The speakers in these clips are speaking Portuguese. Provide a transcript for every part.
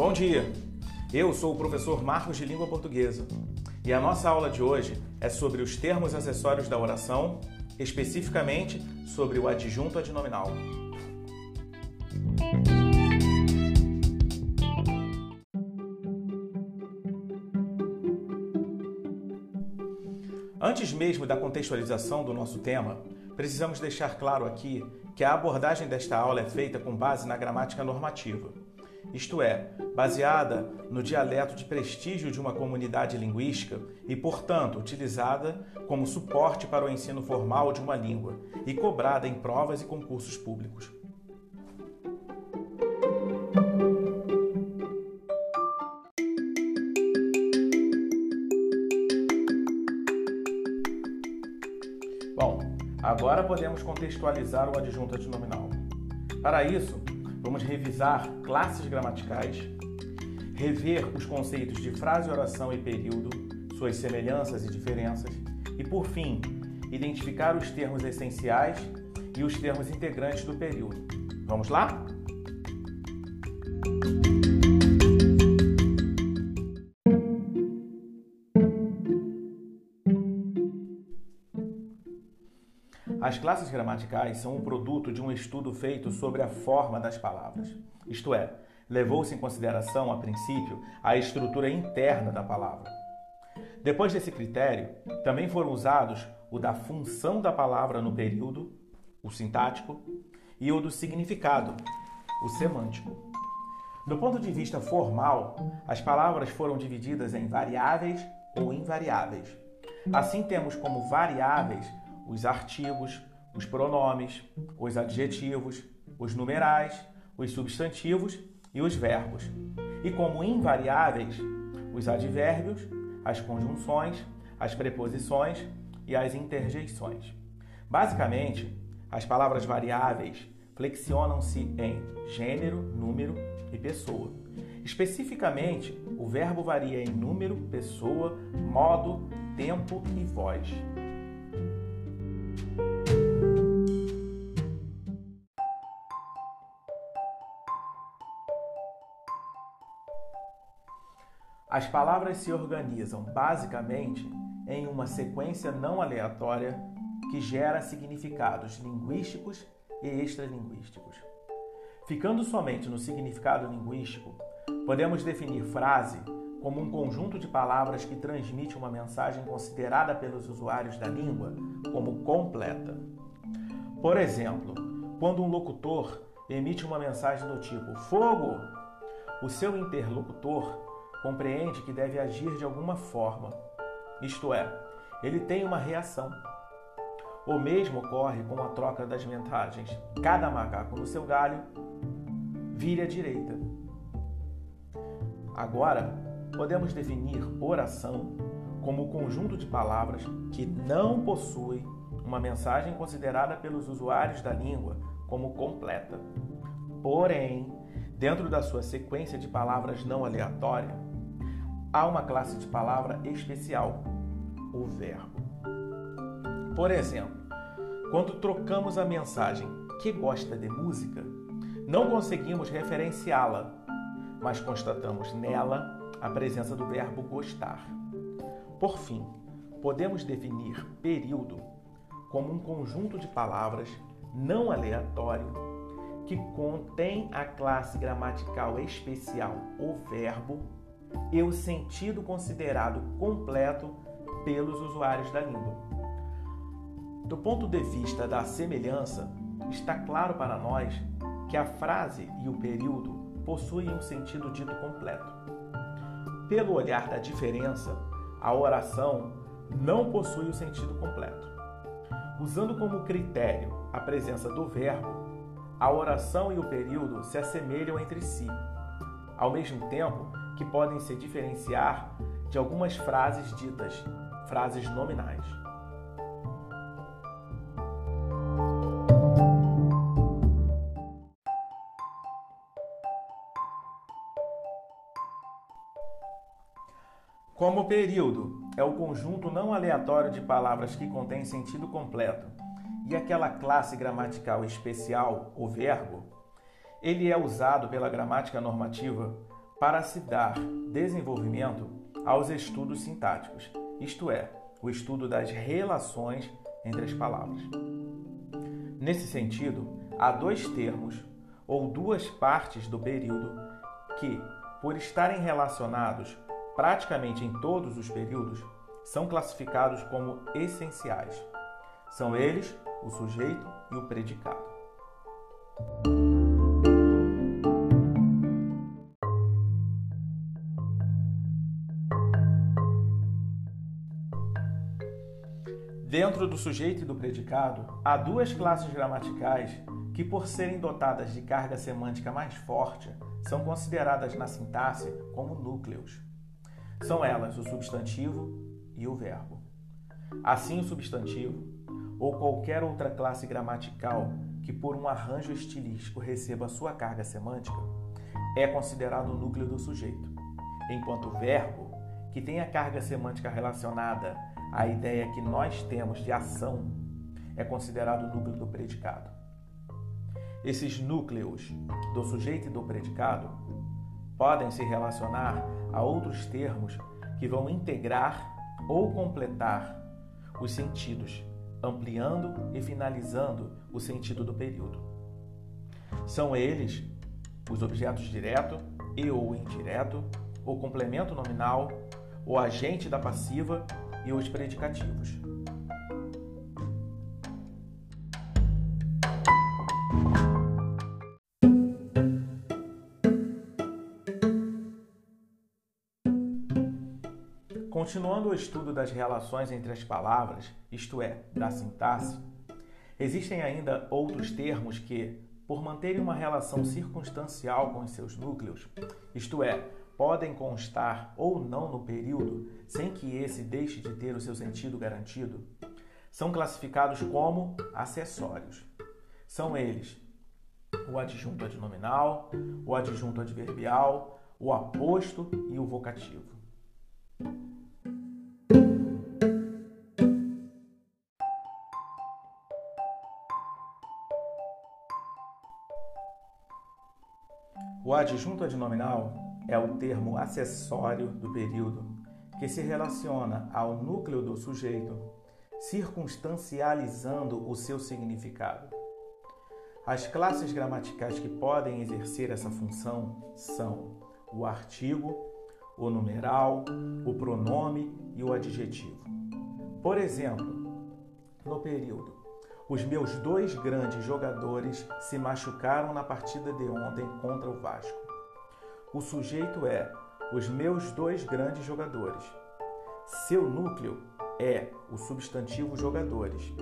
Bom dia! Eu sou o professor Marcos de Língua Portuguesa e a nossa aula de hoje é sobre os termos acessórios da oração, especificamente sobre o adjunto adnominal. Antes mesmo da contextualização do nosso tema, precisamos deixar claro aqui que a abordagem desta aula é feita com base na gramática normativa, isto é, baseada no dialeto de prestígio de uma comunidade linguística e, portanto, utilizada como suporte para o ensino formal de uma língua e cobrada em provas e concursos públicos. Bom, agora podemos contextualizar o adjunto adnominal. Para isso, vamos revisar classes gramaticais, rever os conceitos de frase, oração e período, suas semelhanças e diferenças, e por fim, identificar os termos essenciais e os termos integrantes do período. Vamos lá? As classes gramaticais são o produto de um estudo feito sobre a forma das palavras. Isto é, levou-se em consideração, a princípio, a estrutura interna da palavra. Depois desse critério, também foram usados o da função da palavra no período, o sintático, e o do significado, o semântico. Do ponto de vista formal, as palavras foram divididas em variáveis ou invariáveis. Assim, temos como variáveis os artigos, os pronomes, os adjetivos, os numerais, os substantivos e os verbos. E como invariáveis, os advérbios, as conjunções, as preposições e as interjeições. Basicamente, as palavras variáveis flexionam-se em gênero, número e pessoa. Especificamente, o verbo varia em número, pessoa, modo, tempo e voz. As palavras se organizam basicamente em uma sequência não aleatória que gera significados linguísticos e extralinguísticos. Ficando somente no significado linguístico, podemos definir frase como um conjunto de palavras que transmite uma mensagem considerada pelos usuários da língua como completa. Por exemplo, quando um locutor emite uma mensagem do tipo fogo, o seu interlocutor compreende que deve agir de alguma forma, isto é, ele tem uma reação. O mesmo ocorre com a troca das mensagens. Cada macaco no seu galho vire à direita. Agora, podemos definir oração como o conjunto de palavras que não possui uma mensagem considerada pelos usuários da língua como completa. Porém, dentro da sua sequência de palavras não aleatória, há uma classe de palavra especial, o verbo. Por exemplo, quando trocamos a mensagem que gosta de música, não conseguimos referenciá-la, mas constatamos nela a presença do verbo gostar. Por fim, podemos definir período como um conjunto de palavras não aleatório que contém a classe gramatical especial, o verbo, e o sentido considerado completo pelos usuários da língua. Do ponto de vista da semelhança, está claro para nós que a frase e o período possuem um sentido dito completo. Pelo olhar da diferença, a oração não possui o sentido completo. Usando como critério a presença do verbo, a oração e o período se assemelham entre si, ao mesmo tempo que podem se diferenciar de algumas frases ditas frases nominais. Como período é o conjunto não aleatório de palavras que contém sentido completo e aquela classe gramatical especial, o verbo, ele é usado pela gramática normativa para se dar desenvolvimento aos estudos sintáticos, isto é, o estudo das relações entre as palavras. Nesse sentido, há dois termos ou duas partes do período que, por estarem relacionados praticamente em todos os períodos, são classificados como essenciais. São eles o sujeito e o predicado. Dentro do sujeito e do predicado, há duas classes gramaticais que, por serem dotadas de carga semântica mais forte, são consideradas na sintaxe como núcleos. São elas o substantivo e o verbo. Assim, o substantivo, ou qualquer outra classe gramatical que, por um arranjo estilístico, receba sua carga semântica, é considerado o núcleo do sujeito, enquanto o verbo, que tem a carga semântica relacionada a ideia que nós temos de ação é considerado o núcleo do predicado. Esses núcleos do sujeito e do predicado podem se relacionar a outros termos que vão integrar ou completar os sentidos, ampliando e finalizando o sentido do período. São eles os objetos direto e ou indireto, o complemento nominal, o agente da passiva e os predicativos. Continuando o estudo das relações entre as palavras, isto é, da sintaxe, existem ainda outros termos que, por manterem uma relação circunstancial com os seus núcleos, isto é, podem constar ou não no período sem que esse deixe de ter o seu sentido garantido, são classificados como acessórios. São eles o adjunto adnominal, o adjunto adverbial, o aposto e o vocativo. O adjunto adnominal é o termo acessório do período que se relaciona ao núcleo do sujeito, circunstancializando o seu significado. As classes gramaticais que podem exercer essa função são o artigo, o numeral, o pronome e o adjetivo. Por exemplo, no período, os meus dois grandes jogadores se machucaram na partida de ontem contra o Vasco. O sujeito é os meus dois grandes jogadores. Seu núcleo é o substantivo jogadores.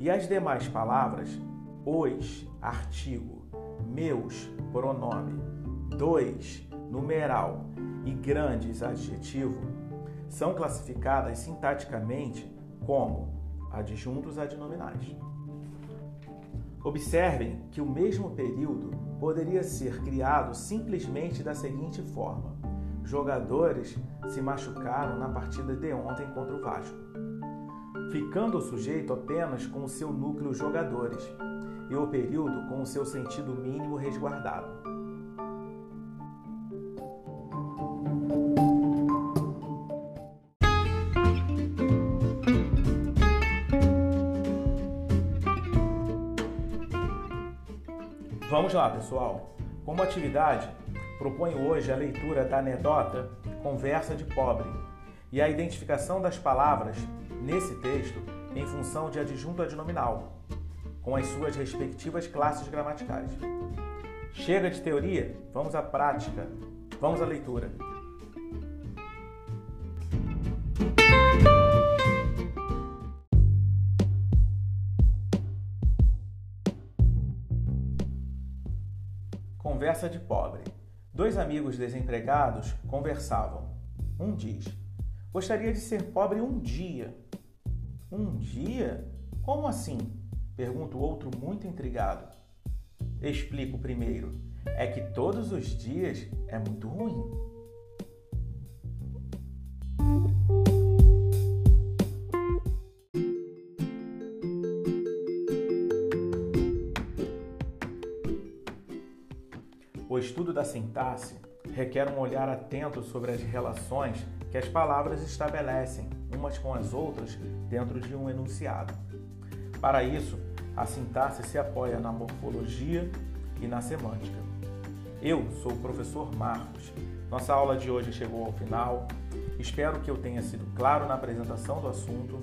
E as demais palavras, os, artigo, meus, pronome, dois, numeral e grandes, adjetivo, são classificadas sintaticamente como adjuntos adnominais. Observem que o mesmo período poderia ser criado simplesmente da seguinte forma: jogadores se machucaram na partida de ontem contra o Vasco, ficando o sujeito apenas com o seu núcleo jogadores e o período com o seu sentido mínimo resguardado. Vamos lá, pessoal. Como atividade, proponho hoje a leitura da anedota Conversa de Pobre e a identificação das palavras nesse texto em função de adjunto adnominal, com as suas respectivas classes gramaticais. Chega de teoria, vamos à prática, vamos à leitura. Conversa de pobre. Dois amigos desempregados conversavam. Um diz: Gostaria de ser pobre um dia. Um dia? Como assim? Pergunta o outro muito intrigado. Explico primeiro. É que todos os dias é muito ruim. O estudo da sintaxe requer um olhar atento sobre as relações que as palavras estabelecem umas com as outras dentro de um enunciado. Para isso, a sintaxe se apoia na morfologia e na semântica. Eu sou o professor Marcos. Nossa aula de hoje chegou ao final. Espero que eu tenha sido claro na apresentação do assunto,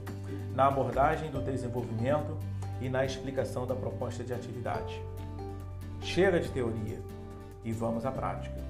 na abordagem do desenvolvimento e na explicação da proposta de atividade. Chega de teoria e vamos à prática.